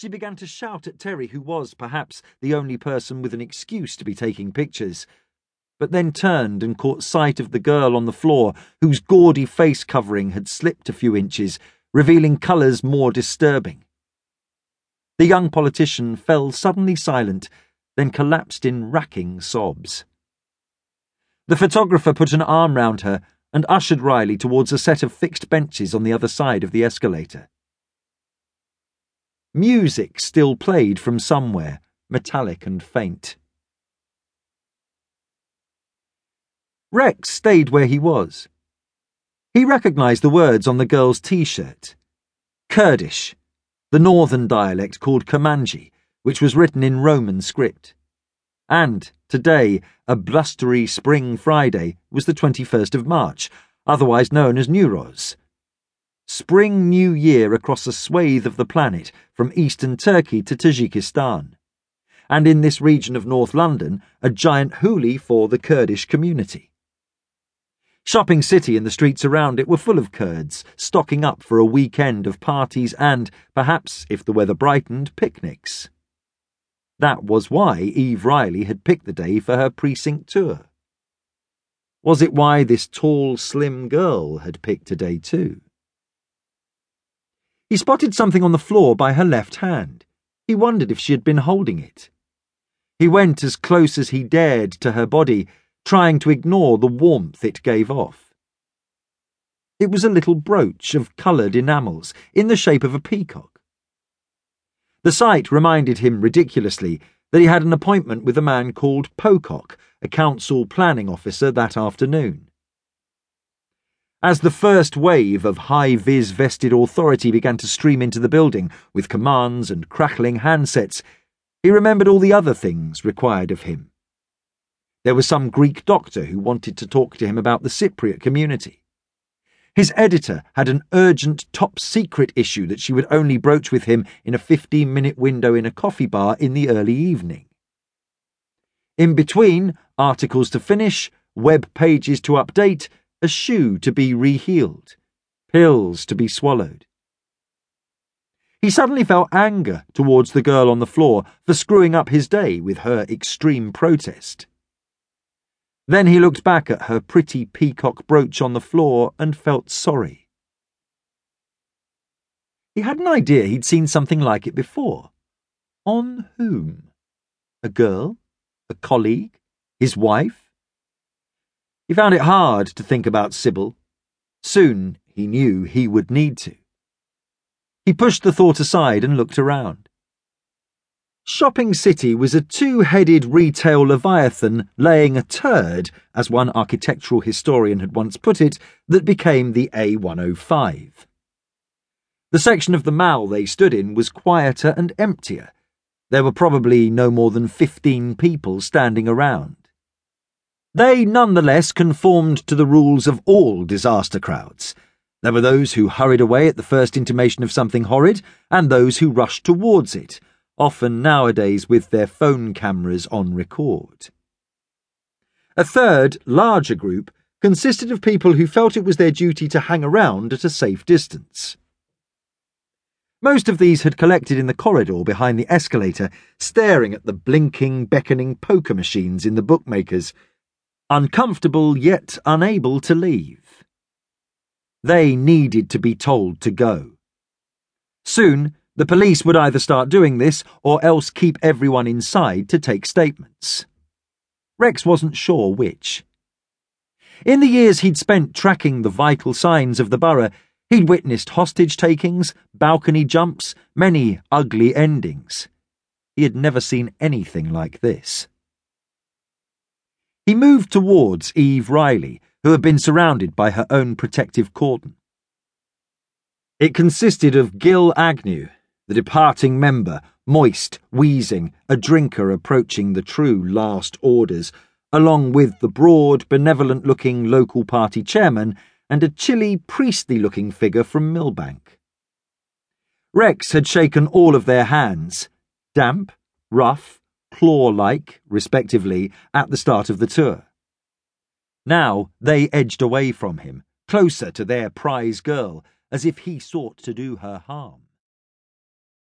She began to shout at Terry, who was, perhaps, the only person with an excuse to be taking pictures, but then turned and caught sight of the girl on the floor, whose gaudy face covering had slipped a few inches, revealing colours more disturbing. The young politician fell suddenly silent, then collapsed in racking sobs. The photographer put an arm round her and ushered Riley towards a set of fixed benches on the other side of the escalator. Music still played from somewhere, metallic and faint. Rex stayed where he was. He recognized the words on the girl's t shirt Kurdish, the northern dialect called Kurmanji, which was written in Roman script. And today, a blustery spring Friday, was the 21st of March, otherwise known as Newroz, spring new year across a swathe of the planet from eastern Turkey to Tajikistan. And in this region of North London, a giant holi for the Kurdish community. Shopping City and the streets around it were full of Kurds, stocking up for a weekend of parties and, perhaps, if the weather brightened, picnics. That was why Eve Riley had picked the day for her precinct tour. Was it why this tall, slim girl had picked a day too? He spotted something on the floor by her left hand. He wondered if she had been holding it. He went as close as he dared to her body, trying to ignore the warmth it gave off. It was a little brooch of coloured enamels in the shape of a peacock. The sight reminded him ridiculously that he had an appointment with a man called Pocock, a council planning officer, that afternoon. As the first wave of high vis vested authority began to stream into the building with commands and crackling handsets, he remembered all the other things required of him. There was some Greek doctor who wanted to talk to him about the Cypriot community. His editor had an urgent top secret issue that she would only broach with him in a 15 minute window in a coffee bar in the early evening. In between, articles to finish, web pages to update, a shoe to be rehealed, pills to be swallowed. He suddenly felt anger towards the girl on the floor for screwing up his day with her extreme protest. Then he looked back at her pretty peacock brooch on the floor and felt sorry. He had an idea he'd seen something like it before. On whom? A girl? A colleague? His wife? He found it hard to think about Sybil. Soon, he knew he would need to. He pushed the thought aside and looked around. Shopping City was a two headed retail leviathan laying a turd, as one architectural historian had once put it, that became the A105. The section of the mall they stood in was quieter and emptier. There were probably no more than fifteen people standing around. They nonetheless conformed to the rules of all disaster crowds. There were those who hurried away at the first intimation of something horrid, and those who rushed towards it, often nowadays with their phone cameras on record. A third, larger group consisted of people who felt it was their duty to hang around at a safe distance. Most of these had collected in the corridor behind the escalator, staring at the blinking, beckoning poker machines in the bookmakers uncomfortable yet unable to leave. They needed to be told to go. Soon, the police would either start doing this or else keep everyone inside to take statements. Rex wasn't sure which. In the years he'd spent tracking the vital signs of the borough, he'd witnessed hostage takings, balcony jumps, many ugly endings. He had never seen anything like this. He moved towards Eve Riley, who had been surrounded by her own protective cordon. It consisted of Gil Agnew, the departing member, moist, wheezing, a drinker approaching the true last orders, along with the broad, benevolent looking local party chairman and a chilly, priestly looking figure from Millbank. Rex had shaken all of their hands, damp, rough, claw like, respectively, at the start of the tour. Now they edged away from him, closer to their prize girl, as if he sought to do her harm.